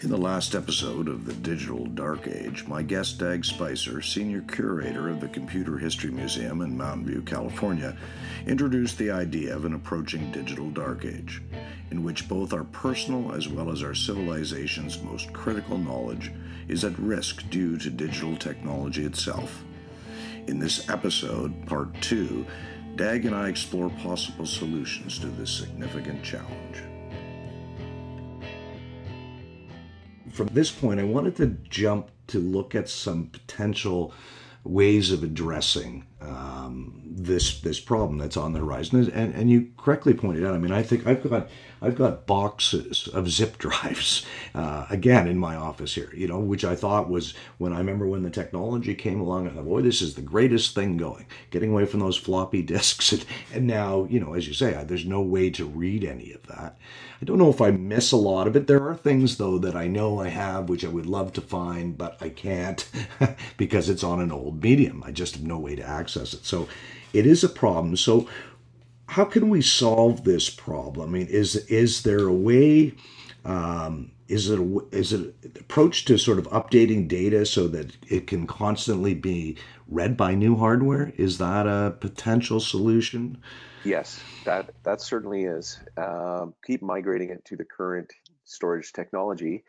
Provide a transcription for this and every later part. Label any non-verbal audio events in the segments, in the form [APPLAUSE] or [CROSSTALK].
In the last episode of the Digital Dark Age, my guest Dag Spicer, senior curator of the Computer History Museum in Mountain View, California, introduced the idea of an approaching digital dark age, in which both our personal as well as our civilization's most critical knowledge is at risk due to digital technology itself. In this episode, part two, Dag and I explore possible solutions to this significant challenge. From this point, I wanted to jump to look at some potential ways of addressing um, this this problem that's on the horizon. And, and you correctly pointed out. I mean, I think I've got I've got boxes of zip [LAUGHS] drives uh, again in my office here. You know, which I thought was when I remember when the technology came along. I thought, boy, this is the greatest thing going. Getting away from those floppy [LAUGHS] disks, and, and now you know, as you say, there's no way to read any of that. I don't know if I miss a lot of it. There are things though that I know I have, which I would love to find, but I can't [LAUGHS] because it's on an old medium. I just have no way to access it. So it is a problem. So how can we solve this problem? I mean, is is there a way? Um, is it a, is it an approach to sort of updating data so that it can constantly be read by new hardware? Is that a potential solution? Yes, that that certainly is. Um, keep migrating it to the current storage technology.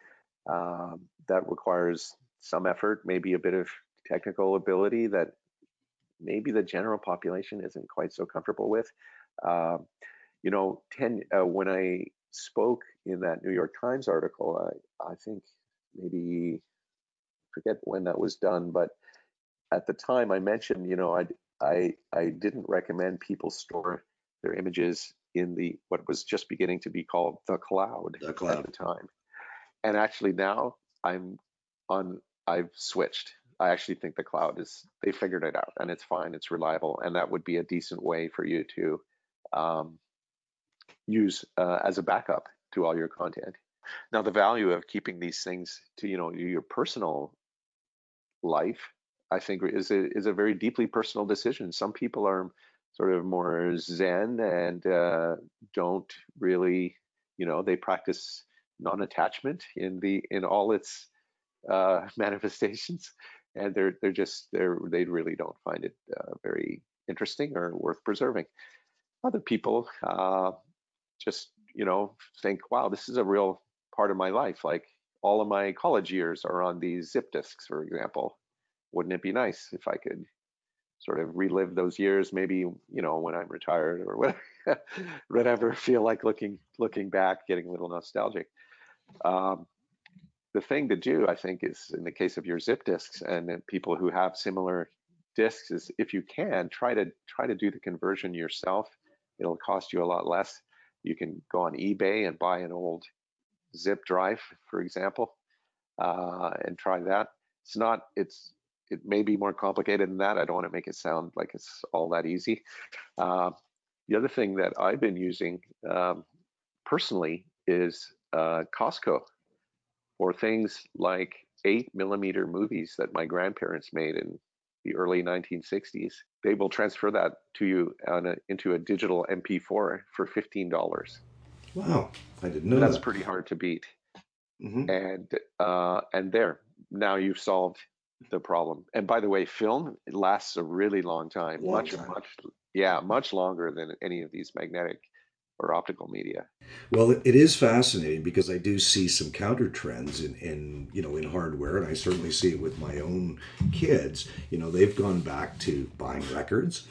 Um, that requires some effort, maybe a bit of technical ability that maybe the general population isn't quite so comfortable with. Uh, you know, ten uh, when I spoke in that New York Times article, I, I think maybe forget when that was done, but at the time I mentioned, you know, I I I didn't recommend people store their images in the what was just beginning to be called the cloud, the cloud. at the time. And actually now I'm on I've switched I actually think the cloud is they figured it out and it's fine, it's reliable, and that would be a decent way for you to um, use uh, as a backup to all your content. Now, the value of keeping these things to you know your personal life, I think, is a is a very deeply personal decision. Some people are sort of more zen and uh, don't really, you know, they practice non-attachment in the in all its uh, [LAUGHS] manifestations and they're they're just they're they really don't find it uh, very interesting or worth preserving. Other people uh, just you know think, wow, this is a real part of my life. Like all of my college years are on these zip disks, for example. Wouldn't it be nice if I could sort of relive those years? Maybe you know when I'm retired or whatever, [LAUGHS] whatever. Feel like looking looking back, getting a little nostalgic. Um, the thing to do, I think, is in the case of your zip disks and people who have similar disks, is if you can try to try to do the conversion yourself. It'll cost you a lot less. You can go on eBay and buy an old zip drive, for example, uh, and try that. It's not. It's it may be more complicated than that. I don't want to make it sound like it's all that easy. Uh, the other thing that I've been using um, personally is uh, Costco or things like eight millimeter movies that my grandparents made in the early 1960s. They will transfer that to you a, into a digital MP4 for $15. Wow, I didn't know That's that. pretty hard to beat. Mm-hmm. And uh, and there, now you've solved the problem. And by the way, film lasts a really long time, long much time. much yeah, much longer than any of these magnetic or optical media. Well, it is fascinating because I do see some counter trends in, in you know in hardware, and I certainly see it with my own kids. You know, they've gone back to buying records.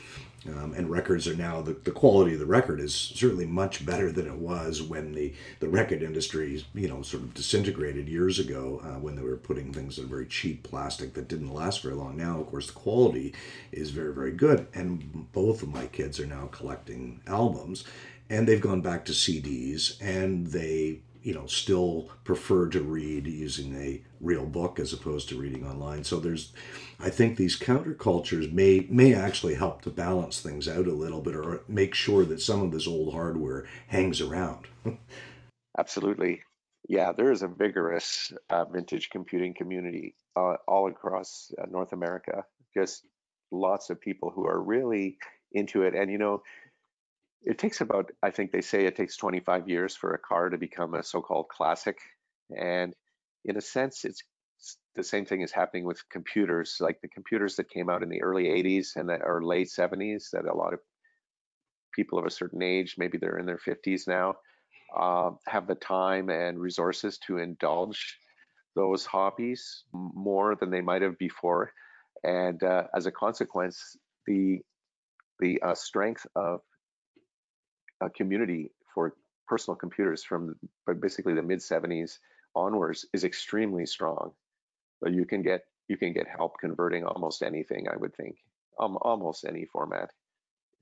Um, and records are now the, the quality of the record is certainly much better than it was when the, the record industry you know sort of disintegrated years ago uh, when they were putting things in very cheap plastic that didn't last very long now of course the quality is very very good and both of my kids are now collecting albums and they've gone back to CDs and they you know still prefer to read using a real book as opposed to reading online. So there's i think these countercultures may may actually help to balance things out a little bit or make sure that some of this old hardware hangs around. [LAUGHS] Absolutely. Yeah there is a vigorous uh, vintage computing community uh, all across uh, north america. Just lots of people who are really into it. And you know it takes about i think they say it takes 25 years for a car to become a so-called classic and in a sense, it's the same thing is happening with computers, like the computers that came out in the early 80s and that or late 70s that a lot of people of a certain age, maybe they're in their 50s now, uh, have the time and resources to indulge those hobbies more than they might have before. And uh, as a consequence, the the uh, strength of a community for personal computers from basically the mid 70s onwards is extremely strong. But you can get you can get help converting almost anything. I would think um, almost any format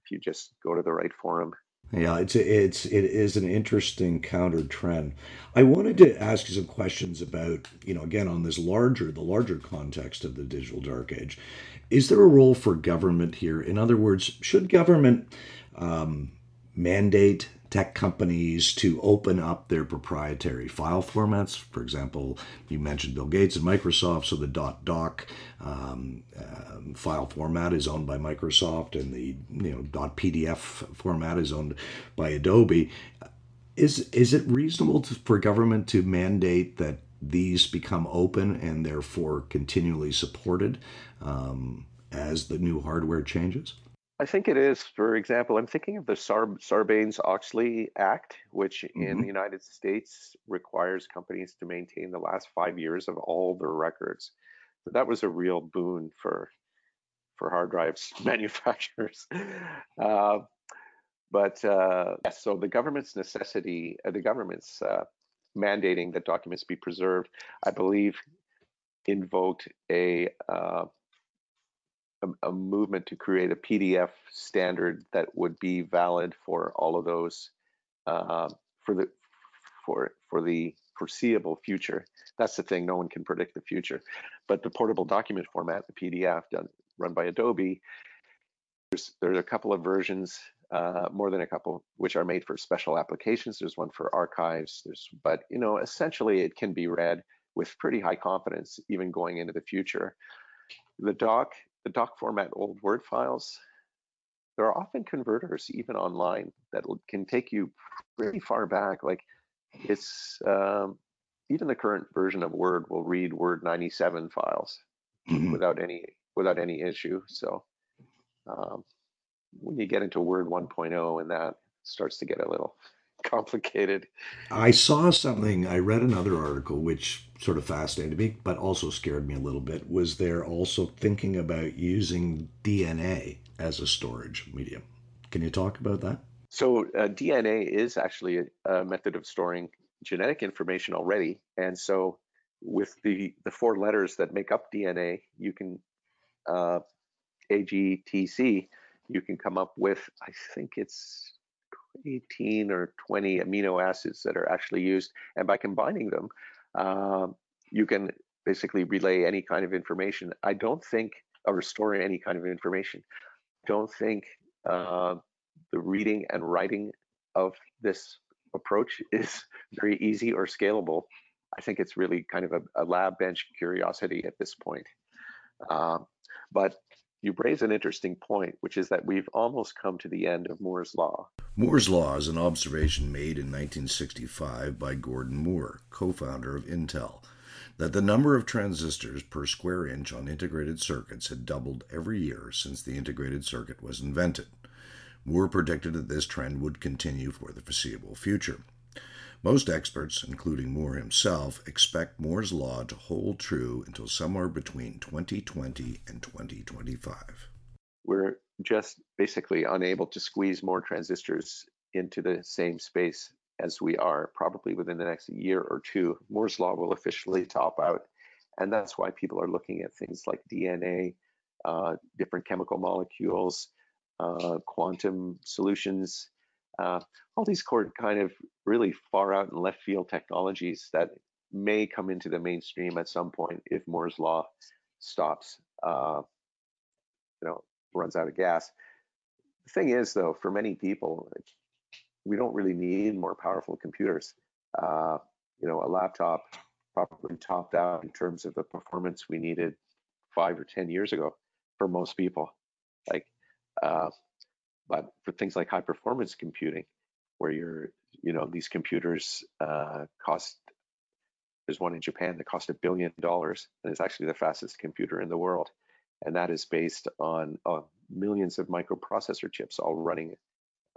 if you just go to the right forum. Yeah, it's it's it is an interesting counter trend. I wanted to ask you some questions about, you know, again on this larger the larger context of the digital dark age. Is there a role for government here? In other words, should government um, mandate tech companies to open up their proprietary file formats. For example, you mentioned Bill Gates and Microsoft, so the .doc um, uh, file format is owned by Microsoft, and the you know .pdf format is owned by Adobe. Is is it reasonable to, for government to mandate that these become open and therefore continually supported um, as the new hardware changes? I think it is. For example, I'm thinking of the Sar- Sarbanes-Oxley Act, which mm-hmm. in the United States requires companies to maintain the last five years of all their records. So that was a real boon for for hard drives [LAUGHS] manufacturers. Uh, but uh, yes, so the government's necessity, uh, the government's uh, mandating that documents be preserved, I believe, invoked a uh, a, movement to create a PDF standard that would be valid for all of those uh, for the for for the foreseeable future. That's the thing; no one can predict the future. But the portable document format, the PDF, done run by Adobe, there's there's a couple of versions, uh, more than a couple, which are made for special applications. There's one for archives. There's, but you know, essentially, it can be read with pretty high confidence, even going into the future. The doc the doc format old Word files, there are often converters even online that can take you pretty far back. Like it's um, even the current version of Word will read Word 97 files mm-hmm. without any without any issue. So um, when you get into Word 1.0 and that starts to get a little complicated. I saw something, I read another article which sort of fascinated me, but also scared me a little bit. Was they're also thinking about using DNA as a storage medium. Can you talk about that? So, uh, DNA is actually a, a method of storing genetic information already. And so, with the, the four letters that make up DNA, you can, uh, AGTC, you can come up with, I think it's 18 or 20 amino acids that are actually used. And by combining them, uh, you can basically relay any kind of information. I don't think, or store any kind of information. Don't think uh, the reading and writing of this approach is very easy or scalable. I think it's really kind of a, a lab bench curiosity at this point. Uh, but you raise an interesting point, which is that we've almost come to the end of Moore's Law. Moore's Law is an observation made in 1965 by Gordon Moore, co founder of Intel, that the number of transistors per square inch on integrated circuits had doubled every year since the integrated circuit was invented. Moore predicted that this trend would continue for the foreseeable future. Most experts, including Moore himself, expect Moore's Law to hold true until somewhere between 2020 and 2025. We're just basically unable to squeeze more transistors into the same space as we are, probably within the next year or two. Moore's Law will officially top out. And that's why people are looking at things like DNA, uh, different chemical molecules, uh, quantum solutions, uh, all these kind of really far out and left field technologies that may come into the mainstream at some point if Moore's law stops, uh, you know, runs out of gas. The thing is, though, for many people, we don't really need more powerful computers. Uh, you know, a laptop probably topped out in terms of the performance we needed five or ten years ago for most people. Like, uh, but for things like high performance computing, where you're, you know, these computers uh, cost there's one in Japan that cost a billion dollars and it's actually the fastest computer in the world. And that is based on uh, millions of microprocessor chips all running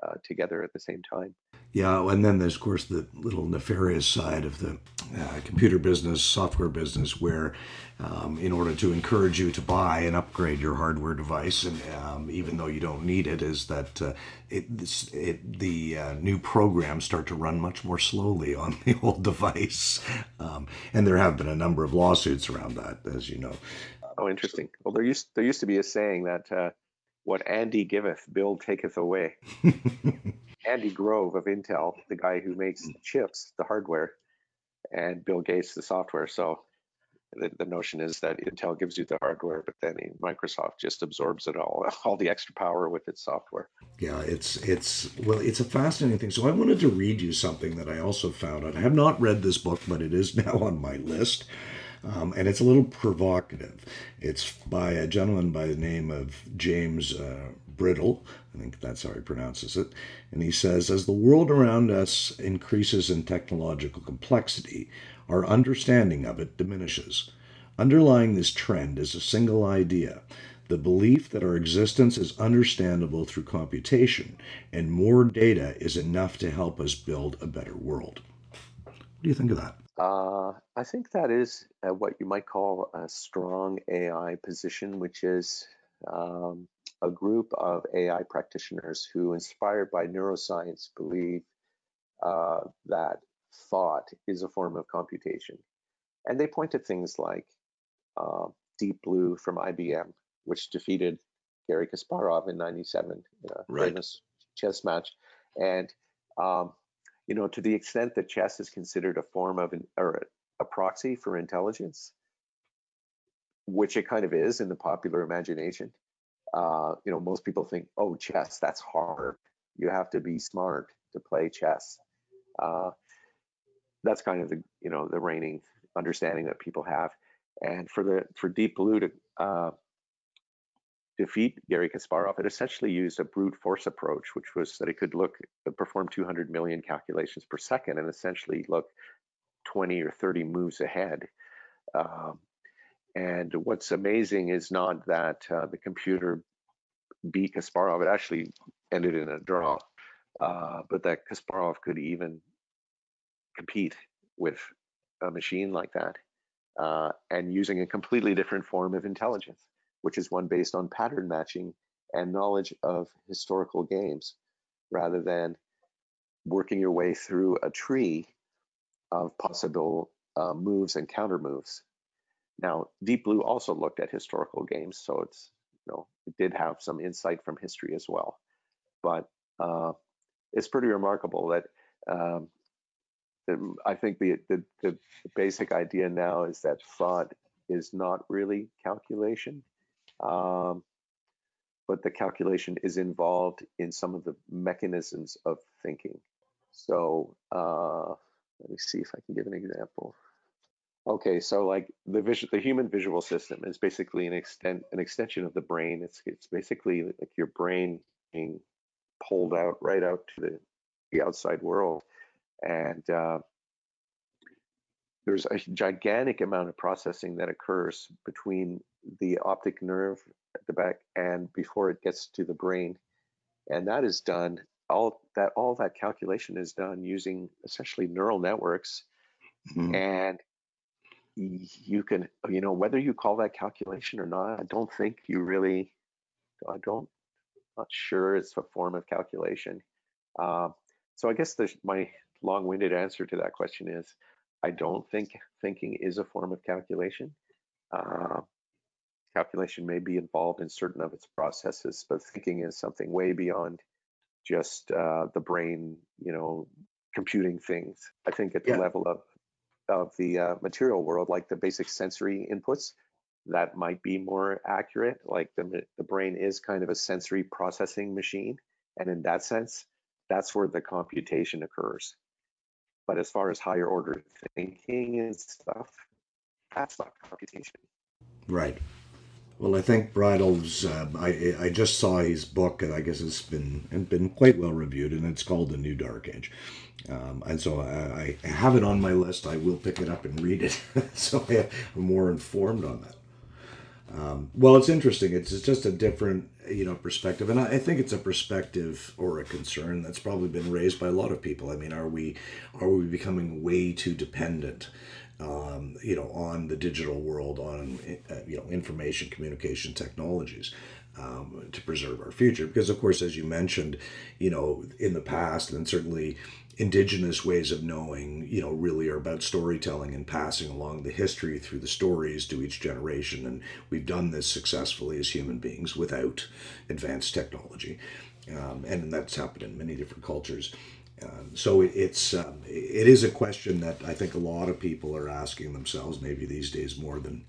uh, together at the same time. Yeah, and then there's of course the little nefarious side of the uh, computer business, software business, where um, in order to encourage you to buy and upgrade your hardware device, and um, even though you don't need it, is that uh, it, it, the uh, new programs start to run much more slowly on the [LAUGHS] old device, um, and there have been a number of lawsuits around that, as you know. Oh, interesting. Well, there used there used to be a saying that uh, what Andy giveth, Bill taketh away. [LAUGHS] Andy Grove of Intel, the guy who makes the chips, the hardware, and Bill Gates, the software. So the, the notion is that Intel gives you the hardware, but then Microsoft just absorbs it all, [LAUGHS] all the extra power with its software. Yeah, it's it's well, it's a fascinating thing. So I wanted to read you something that I also found. I have not read this book, but it is [LAUGHS] now on my list. Um, and it's a little provocative. It's by a gentleman by the name of James uh, Bridle. I think that's how he pronounces it. And he says, As the world around us increases in technological complexity, our understanding of it diminishes. Underlying this trend is a single idea the belief that our existence is understandable through computation, and more data is enough to help us build a better world. What do you think of that? Uh, I think that is uh, what you might call a strong AI position, which is um, a group of AI practitioners who, inspired by neuroscience, believe uh, that thought is a form of computation. And they point to things like uh, Deep Blue from IBM, which defeated Garry Kasparov in 97 in a right. famous chess match. And um, you know, to the extent that chess is considered a form of an, or a proxy for intelligence, which it kind of is in the popular imagination. Uh, you know, most people think, oh, chess, that's hard. You have to be smart to play chess. Uh, that's kind of the you know the reigning understanding that people have. And for the for Deep Blue to uh, defeat Garry Kasparov, it essentially used a brute force approach, which was that it could look perform 200 million calculations per second and essentially look 20 or 30 moves ahead. Um, and what's amazing is not that uh, the computer beat Kasparov; it actually ended in a draw, uh, but that Kasparov could even compete with a machine like that, uh, and using a completely different form of intelligence which is one based on pattern matching and knowledge of historical games rather than working your way through a tree of possible uh, moves and counter moves. Now, Deep Blue also looked at historical games, so it's you know it did have some insight from history as well. But uh, it's pretty remarkable that um, I think the, the, the basic idea now is that thought is not really calculation um, but the calculation is involved in some of the mechanisms of thinking. So uh, let me see if I can give an example. Okay, so like the visual, the human visual system is basically an extent, an extension of the brain. It's it's basically like your brain being pulled out right out to the, the outside world, and uh, there's a gigantic amount of processing that occurs between the optic nerve at the back and before it gets to the brain. And that is done all that all that calculation is done using essentially neural networks. Mm-hmm. and you can you know whether you call that calculation or not i don't think you really i don't not sure it's a form of calculation. Uh, so i guess the, my long-winded answer to that question is I don't think thinking is a form of calculation. Uh, calculation may be involved in certain of its processes, but thinking is something way beyond just uh, the brain, you know, computing things. I think at the yeah. level of of the uh, material world, like the basic sensory inputs, that might be more accurate. Like the the brain is kind of a sensory processing machine, and in that sense, that's where the computation occurs. But as far as higher order thinking and stuff, that's not computation. Right. Well, I think Bridle's. Uh, I I just saw his book, and I guess it's been been quite well reviewed, and it's called The New Dark Age. Um, and so I, I, have it on my list. I will pick it up and read it, [LAUGHS] so I am more informed on that. Um, well, it's interesting. It's, it's just a different, you know, perspective, and I, I, think it's a perspective or a concern that's probably been raised by a lot of people. I mean, are we are we becoming way too dependent, um, you know, on the digital world, on uh, you know, information communication technologies? Um, to preserve our future, because of course, as you mentioned, you know, in the past, and certainly indigenous ways of knowing, you know, really are about storytelling and passing along the history through the stories to each generation. And we've done this successfully as human beings without advanced technology. Um, and that's happened in many different cultures. Um, so it, it's um, it is a question that I think a lot of people are asking themselves, maybe these days more than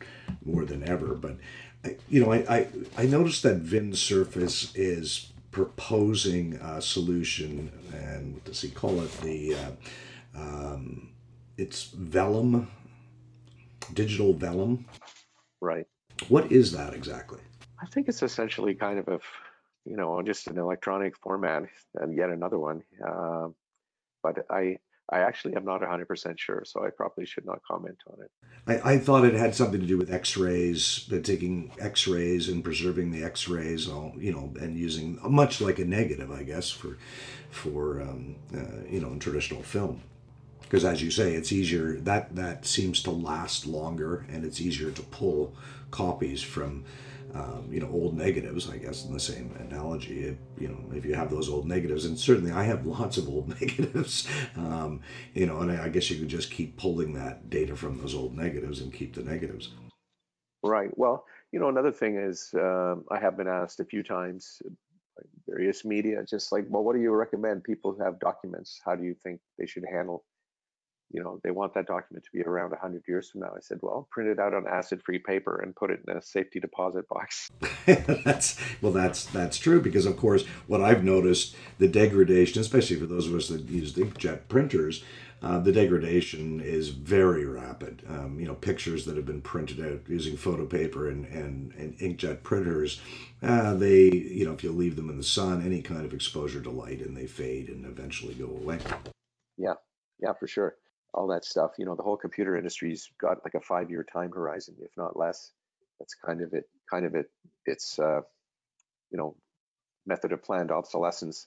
more than ever. But I, you know, I, I I noticed that Vint Cerf is proposing a solution, and what does he call it? The uh, um, it's vellum, digital vellum. Right. What is that exactly? I think it's essentially kind of a, you know, just an electronic format, and yet another one. Uh, but I I actually am not 100% sure, so I probably should not comment on it. I, I thought it had something to do with X-rays, taking X-rays and preserving the X-rays, all you know, and using much like a negative, I guess, for for um, uh, you know, in traditional film. Because as you say, it's easier that that seems to last longer, and it's easier to pull copies from um, you know, old negatives, I guess, in the same analogy. It, you know, if you have those old negatives, and certainly I have [LAUGHS] lots of old [LAUGHS] negatives, um, you know, and I guess you could just keep pulling that data from those old negatives and keep the negatives. Right. Well, you know, another thing is um, I have been asked a few times various media, just like, well, what do you recommend people who have documents? How do you think they should handle you know, they want that document to be around 100 years from now. I said, well, print it out on acid-free paper and put it in a safety deposit box. [LAUGHS] that's well, that's that's true because, of course, what I've noticed the degradation, especially for those of us that use inkjet printers, uh, the degradation is very rapid. Um, you know, pictures that have been printed out using photo paper and, and, and inkjet printers, uh, they, you know, if you leave them in the sun, any kind of exposure to light, and they fade and eventually go away. Yeah, yeah, for sure all that stuff. You know, the whole computer industry's got like a five-year time horizon, if not less. That's kind of it. Kind of it. It's uh, you know, method of planned obsolescence.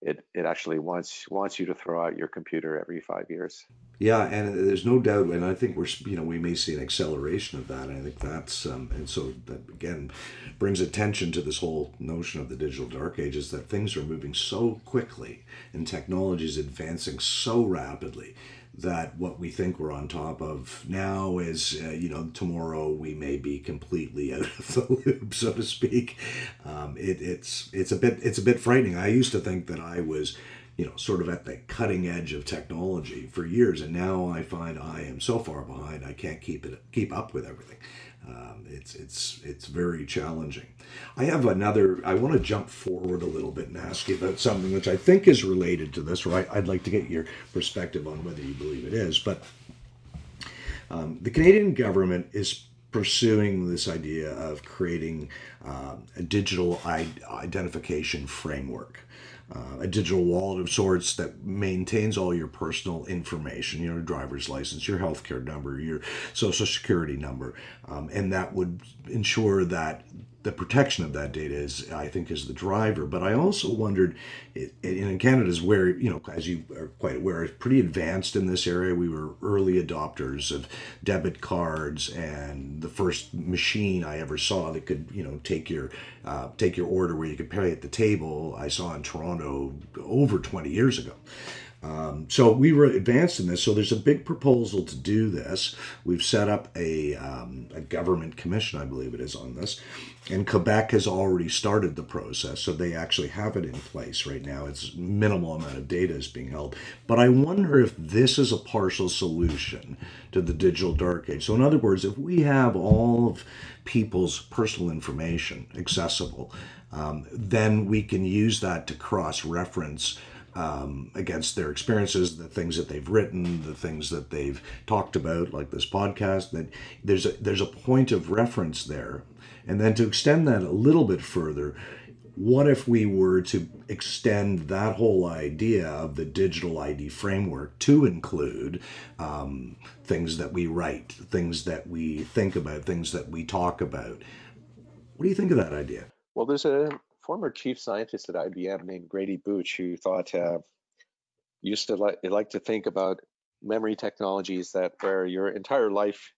It it actually wants wants you to throw out your computer every five years. Yeah, and there's no doubt, and I think we're you know we may see an acceleration of that. I think that's um, and so that again brings attention to this whole notion of the digital dark ages that things are moving so quickly and technology is advancing so rapidly that what we think we're on top of now is, uh, you know, tomorrow we may be completely out of the [LAUGHS] loop, so to speak. Um, it, it's it's a bit it's a bit frightening. I used to think that I was, you know, sort of at the cutting edge of technology for years, and now I find I am so far behind I can't keep it keep up with everything. Um, it's it's it's very challenging. I have another. I want to jump forward a little bit and ask you about something which I think is related to this, or I, would like to get your perspective on whether you believe it is. But um, the Canadian government is pursuing this idea of creating uh, a digital identification framework uh, a digital wallet of sorts that maintains all your personal information, your driver's license, your healthcare number, your social security number, um, and that would ensure that the protection of that data is, I think, is the driver. But I also wondered, in Canada is where, you know, as you are quite aware, pretty advanced in this area. We were early adopters of debit cards, and the first machine I ever saw that could, you know, take your uh, take your order where you could pay at the table, I saw in Toronto over 20 years ago. Um, so we were advanced in this. So there's a big proposal to do this. We've set up a, um, a government commission, I believe it is, on this. And Quebec has already started the process. So they actually have it in place right now. It's minimal amount of data is being held. But I wonder if this is a partial solution to the digital dark age. So in other words, if we have all of people's personal information accessible, um, then we can use that to cross reference um, against their experiences, the things that they've written, the things that they've talked about, like this podcast. That there's a there's a point of reference there, and then to extend that a little bit further, what if we were to extend that whole idea of the digital ID framework to include um, things that we write, things that we think about, things that we talk about? What do you think of that idea? Well, there's a former chief scientist at IBM named Grady Booch who thought uh, used to like like to think about memory technologies that where your entire life,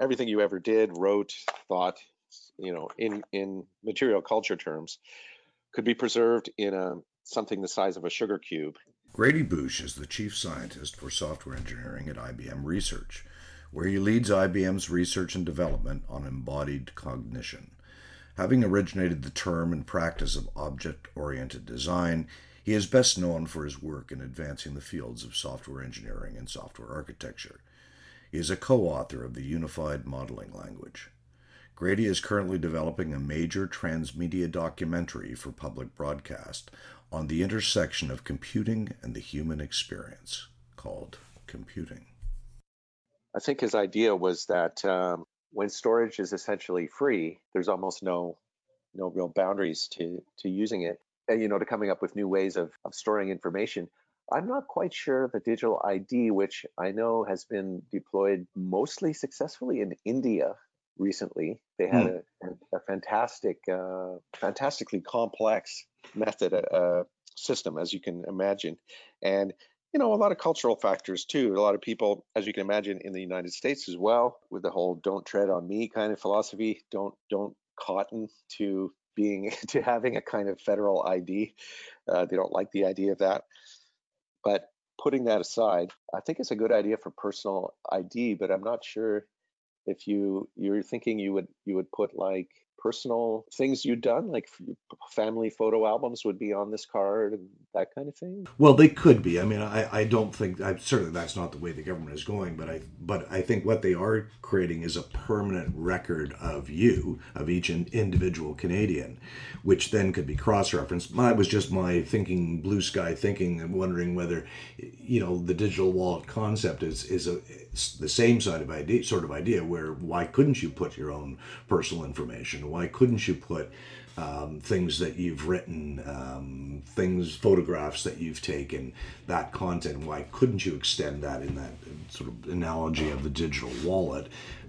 everything you ever did, wrote, thought, you know, in in material culture terms, could be preserved in a something the size of a sugar cube. Grady Booch is the chief scientist for software engineering at IBM Research, where he leads IBM's research and development on embodied cognition. Having originated the term and practice of object oriented design, he is best known for his work in advancing the fields of software engineering and software architecture. He is a co author of the Unified Modeling Language. Grady is currently developing a major transmedia documentary for public broadcast on the intersection of computing and the human experience called Computing. I think his idea was that um, when storage is essentially free, there's almost no no real boundaries to to using it. And you know, to coming up with new ways of, of storing information. I'm not quite sure the digital ID, which I know has been deployed mostly successfully in India recently. They had mm. a, a, fantastic, uh, fantastically complex method, uh, system, as you can imagine, and you know a lot of cultural factors too. A lot of people, as you can imagine, in the United States as well, with the whole "don't tread on me" kind of philosophy, don't don't cotton to being [LAUGHS] to having a kind of federal ID. Uh, they don't like the idea of that, but putting that aside, I think it's a good idea for personal ID, but I'm not sure if you you're thinking you would you would put like personal things you'd done like family photo albums would be on this card and that kind of thing? Well they could be. I mean i i don't think i certainly that's not the way the government is going but i but i think what they are creating is a permanent record of you of each individual canadian which then could be cross-referenced. That was just my thinking blue sky thinking and wondering whether you know the digital wallet concept is is a the same side of idea sort of idea where why couldn't you put your own personal information why couldn't you put um, things that you've written, um, things, photographs that you've taken, that content. Why couldn't you extend that in that sort of analogy of the digital wallet?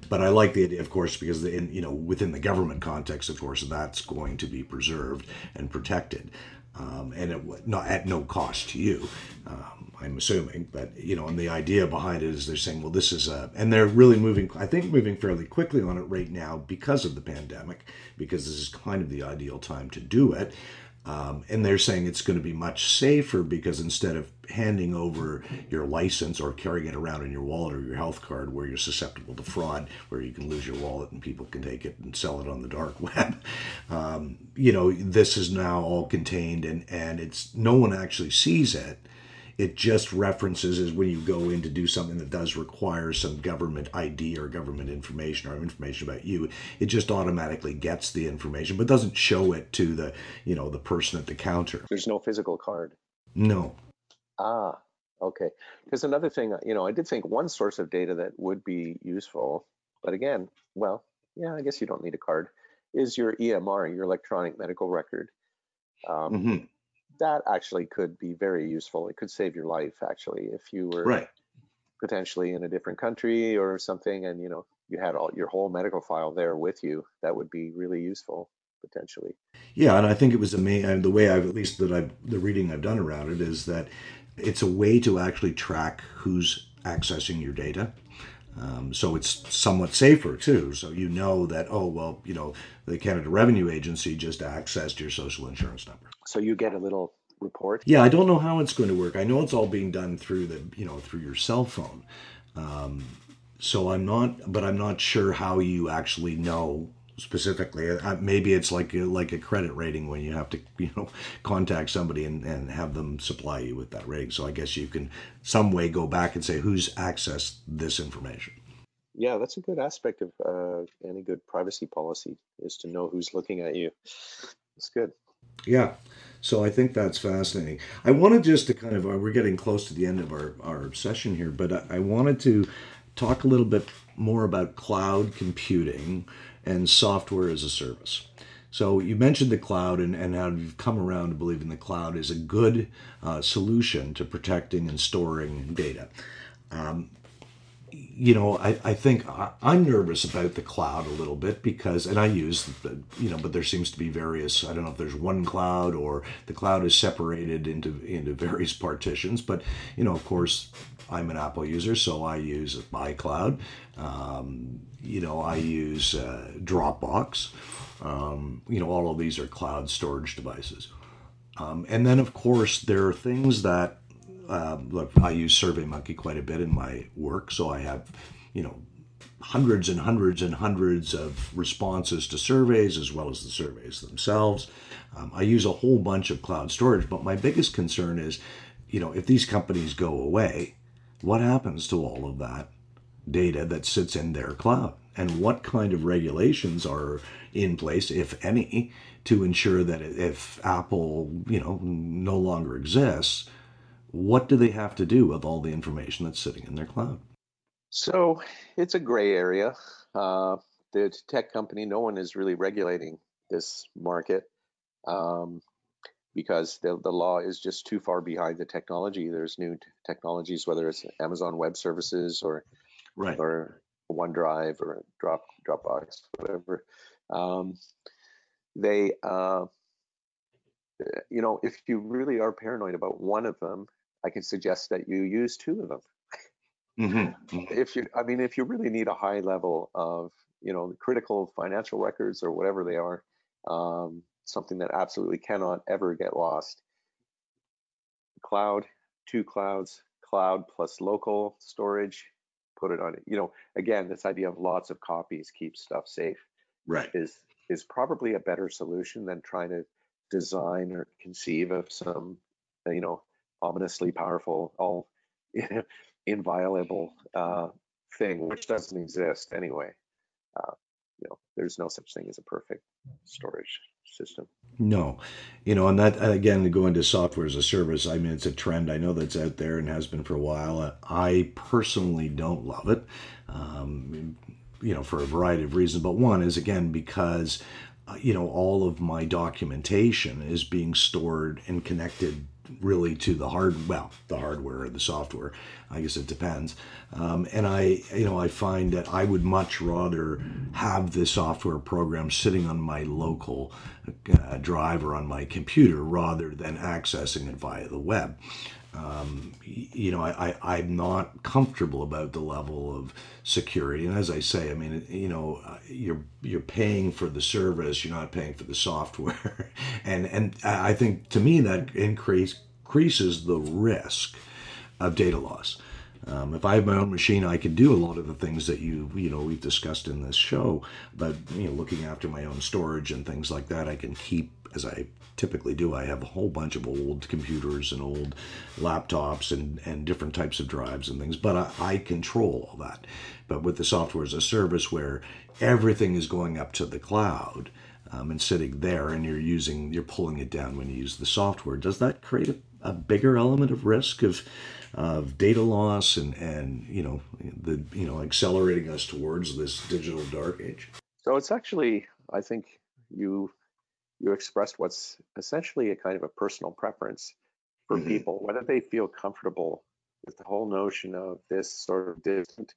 But I like the idea, of course, because in, you know within the government context, of course, that's going to be preserved and protected um, and it not at no cost to you. Um, I'm assuming, but you know, and the idea behind it is they're saying, well, this is a, and they're really moving, I think, moving fairly quickly on it right now because of the pandemic, because this is kind of the ideal time to do it. Um, and they're saying it's going to be much safer because instead of handing over your license or carrying it around in your wallet or your health card where you're susceptible to fraud, where you can lose your wallet and people can take it and sell it on the dark [LAUGHS] web, um, you know, this is now all contained and, and it's no one actually sees it it just references is when you go in to do something that does require some government ID or government information or information about you, it just automatically gets the information, but doesn't show it to the you know the person at the counter. There's no physical card. No. Ah, okay. Because another thing, you know, I did think one source of data that would be useful, but again, well, yeah, I guess you don't need a card, is your EMR, your electronic medical record. Um, mm-hmm that actually could be very useful. It could save your life actually if you were right. potentially in a different country or something, and you know you had all your whole medical file there with you. That would be really useful potentially. Yeah, and I think it was amazing. The way I've at least that I've the reading I've done around it is that it's a way to actually track who's accessing your data. Um, so it's somewhat safer too. So you know that oh well, you know the Canada Revenue Agency just accessed your social insurance number. So you get a little report. Yeah, I don't know how it's going to work. I know it's all being done through the you know through your cell phone. Um, so I'm not, but I'm not sure how you actually know specifically. Uh, maybe it's like a, like a credit rating when you have to [LAUGHS] you know contact somebody and, and have them supply you with that rating. So I guess you can some way go back and say who's accessed this information. Yeah, that's a good aspect of uh, any good privacy policy is to know who's looking at you. It's good. Yeah. So I think that's fascinating. I wanted just to kind of, uh, we're getting close to the end of our, our session here, but I, I wanted to talk a little bit more about cloud computing and software as a service. So you mentioned the cloud and, and how you've come around to believing the cloud is a good uh, solution to protecting and storing data. Um, you know, I, I think I, am nervous about the cloud a little bit because, and I use, you know, but there seems to be various. I don't know if there's one cloud or the cloud is separated into into [LAUGHS] various partitions. But you know, of course, I'm an Apple user, so I use iCloud. Um, you know, I use uh, Dropbox. Um, you know, all of these are cloud storage devices. Um, and then, of course, there are things that uh, look. I use SurveyMonkey quite a bit in my work, so I have, you know, hundreds and hundreds and hundreds of responses to surveys as well as the surveys themselves. Um, I use a whole bunch of cloud storage, but my biggest concern is, you know, if these companies go away, what happens to all of that data that sits in their cloud? And what kind of regulations are in place, if any, to ensure that if Apple, you know, no longer exists, what do they have to do with all the information that's sitting in their cloud? So it's a gray area. Uh, the tech company, no one is really regulating this market. Um, because the, the law is just too far behind the technology. There's new t- technologies, whether it's Amazon Web Services or right. or OneDrive or Drop Dropbox, whatever. Um, they, uh, you know, if you really are paranoid about one of them, I can suggest that you use two of them. Mm-hmm. [LAUGHS] If you, I mean, if you really need a high level of, you know, critical financial records or whatever they are, um, something that absolutely cannot ever get lost. Cloud, two clouds, cloud plus local storage, put it on it. You know, again, this idea of lots of copies keeps stuff safe. Right. Is is probably a better solution than trying to design or conceive of some, you know, ominously powerful, all [LAUGHS] inviolable uh, thing, which doesn't exist anyway. Uh, you know, there's no such thing as a perfect storage system. No, you know, and that again, to go into software as a service, I mean, it's a trend. I know that's out there and has been for a while. I personally don't love it, um, you know, for a variety of reasons. But one is again because, uh, you know, all of my documentation is being stored and connected really to the hard well the hardware or the software i guess it depends. Um, and i you know i find that i would much rather have the software program sitting on my local uh, drive or on my computer rather than accessing it via the web um, you know, I, I, am not comfortable about the level of security. And as I say, I mean, you know, uh, you're you're paying for the service, you're not paying for the software, [LAUGHS] and and I think to me that increase, increases the risk of data loss. Um, if I have my own machine, I can do a lot of the things that you you know we've discussed in this show. But you know, looking after my own storage and things like that, I can keep as I typically do. I have a whole bunch of old computers and old laptops and and different types of drives and things. But I, I control all that. But with the software as a service, where everything is going up to the cloud. Um, and sitting there, and you're using, you're pulling it down when you use the software. Does that create a, a bigger element of risk of of data loss and and you know the you know accelerating us towards this digital dark age so it's actually i think you you expressed what's essentially a kind of a personal preference for mm-hmm. people whether they feel comfortable with the whole notion of this sort of distant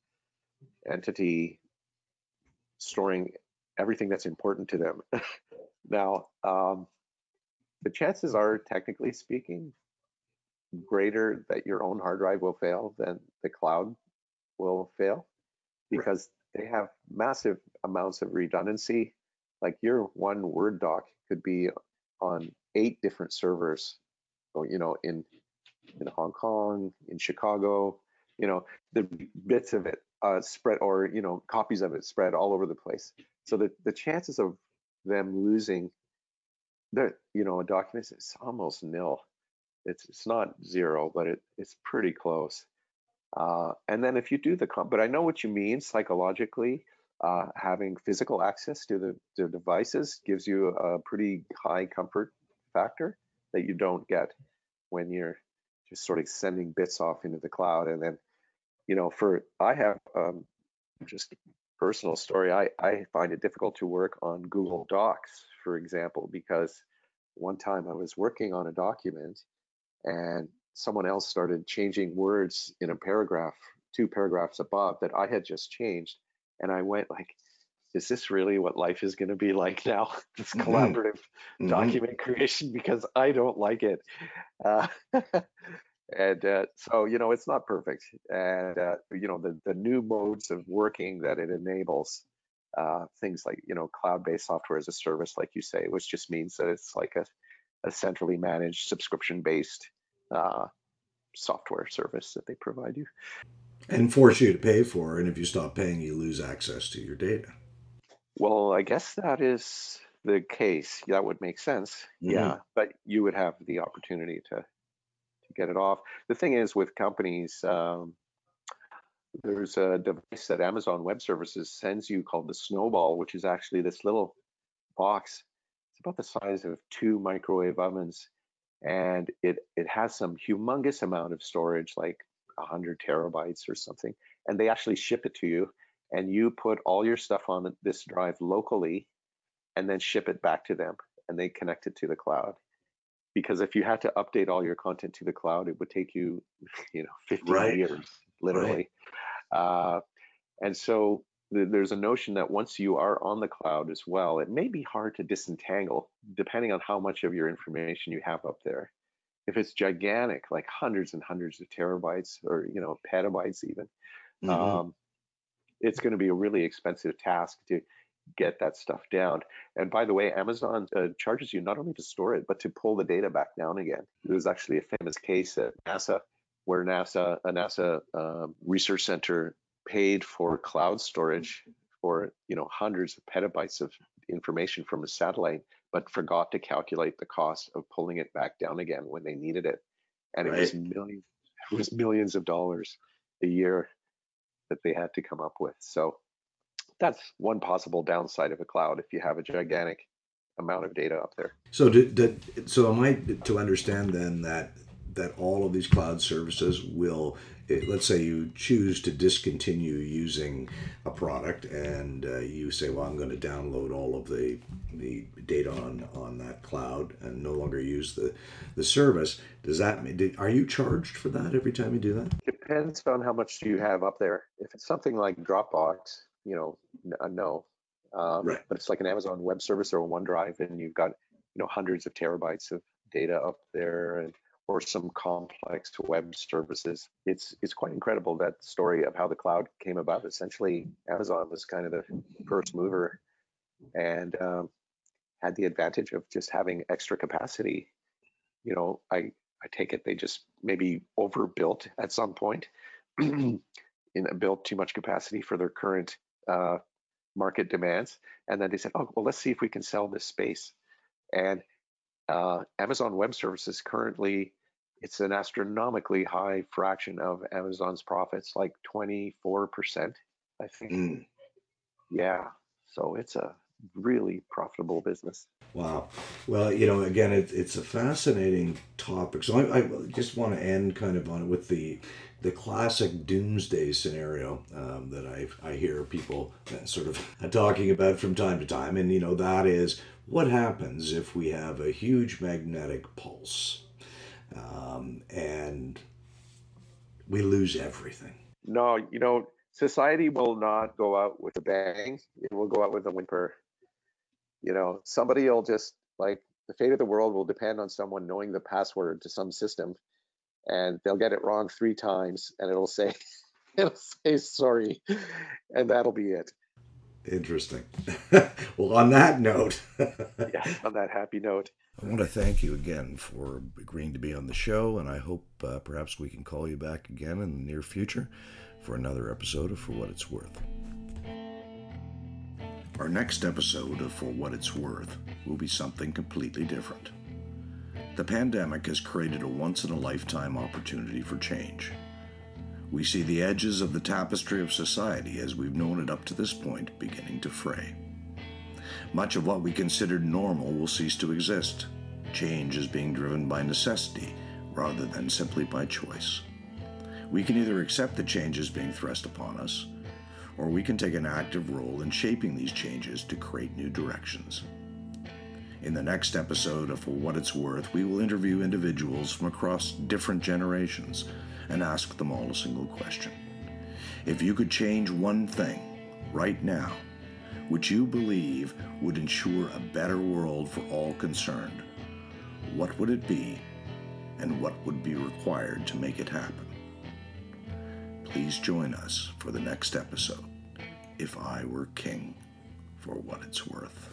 entity storing everything that's important to them [LAUGHS] now um, the chances are technically speaking greater that your own hard drive will fail than the cloud will fail because right. they have massive amounts of redundancy. Like your one Word doc could be on eight different servers, you know, in in Hong Kong, in Chicago, you know, the bits of it uh, spread or you know copies of it spread all over the place. So the the chances of them losing the you know a document is almost nil it's it's not zero, but it, it's pretty close. Uh, and then if you do the comp, but I know what you mean psychologically. Uh, having physical access to the, devices gives you a pretty high comfort factor. that you don't get when you're just sort of sending bits off into the cloud. And then, you know, for I have um, just personal story. I I find it difficult to work on Google Docs, for example, because one time I was working on a document and someone else started changing words in a paragraph, two paragraphs above that I had just changed. And I went like, is this really what life is going to be like now? [LAUGHS] this mm-hmm. collaborative mm-hmm. document creation because I don't like it. Uh, [LAUGHS] and uh, so you know it's not perfect, and uh, you know the the new modes of working that it enables. Uh, things like you know cloud-based software as a service, like you say, which just means that it's like a, a centrally managed subscription-based uh, software service that they provide you and force you to pay for. And if you stop paying, you lose access to your data. Well, I guess that is the case. That would make sense. Mm-hmm. Yeah, but you would have the opportunity to to get it off. The thing is, with companies, um, there's a device that Amazon Web Services sends you called the Snowball, which is actually this little box. It's about the size of two microwave ovens, and it it has some humongous amount of storage, like 100 terabytes or something, and they actually ship it to you and you put all your stuff on this drive locally and then ship it back to them and they connect it to the cloud because if you had to update all your content to the cloud it would take you [LAUGHS] you know 15 right. years literally right. uh, and so there's a notion that once you are on the cloud as well it may be hard to disentangle depending on how much of your information you have up there if it's gigantic like hundreds and hundreds of terabytes or you know petabytes even mm-hmm. um, it's going to be a really expensive task to get that stuff down. And by the way, Amazon uh, charges you not only to store it, but to pull the data back down again. There was actually a famous case at NASA where NASA, a NASA um, research center paid for cloud storage for you know hundreds of petabytes of information from a satellite, but forgot to calculate the cost of pulling it back down again when they needed it, and right. it was millions, [LAUGHS] it was millions of dollars a year that they had to come up with. So that's one possible downside of a cloud if you have a gigantic amount of data up there. So did, did so am I to understand then that that all of these cloud services will let's say you choose to discontinue using a product and uh, you say well i'm going to download all of the the data on on that cloud and no longer use the the service does that mean are you charged for that every time you do that? Depends on how much you have up there. If it's something like dropbox you know no. Um, right. but it's like an amazon web service or a onedrive and you've got you know hundreds of terabytes of data up there and or some complex web services. It's it's quite incredible that story of how the cloud came about. Essentially, Amazon was kind of the first mover and um, had the advantage of just having extra capacity. You know, I I take it they just maybe overbuilt at some point, [CLEARS THROAT] in built too much capacity for their current uh, market demands, and then they said, oh well, let's see if we can sell this space, and uh, Amazon Web Services currently it's an astronomically high fraction of Amazon's profits, like 24%, I think. Mm. Yeah. So it's a really profitable business. Wow. Well, you know, again, it, it's a fascinating topic. So I, I, just want to end kind of on it with the the classic doomsday scenario um, that I, I hear people uh, sort of [LAUGHS] talking about from time to time. And, you know, that is what happens if we have a huge magnetic pulse um, and we lose everything. No, you know, society will not go out with a bang. It will go out with a whimper. You know, somebody will just like the fate of the world will depend on someone knowing the password to some system, and they'll get it wrong three times, and it'll say, [LAUGHS] it'll say sorry, and that'll be it. Interesting. [LAUGHS] well, on that note, [LAUGHS] yeah, on that happy note. I want to thank you again for agreeing to be on the show, and I hope uh, perhaps we can call you back again in the near future for another episode of For What It's Worth. Our next episode of For What It's Worth will be something completely different. The pandemic has created a once in a lifetime opportunity for change. We see the edges of the tapestry of society as we've known it up to this point beginning to fray. Much of what we considered normal will cease to exist. Change is being driven by necessity rather than simply by choice. We can either accept the changes being thrust upon us, or we can take an active role in shaping these changes to create new directions. In the next episode of For What It's Worth, we will interview individuals from across different generations and ask them all a single question. If you could change one thing right now, which you believe would ensure a better world for all concerned, what would it be and what would be required to make it happen? Please join us for the next episode, If I Were King, for what it's worth.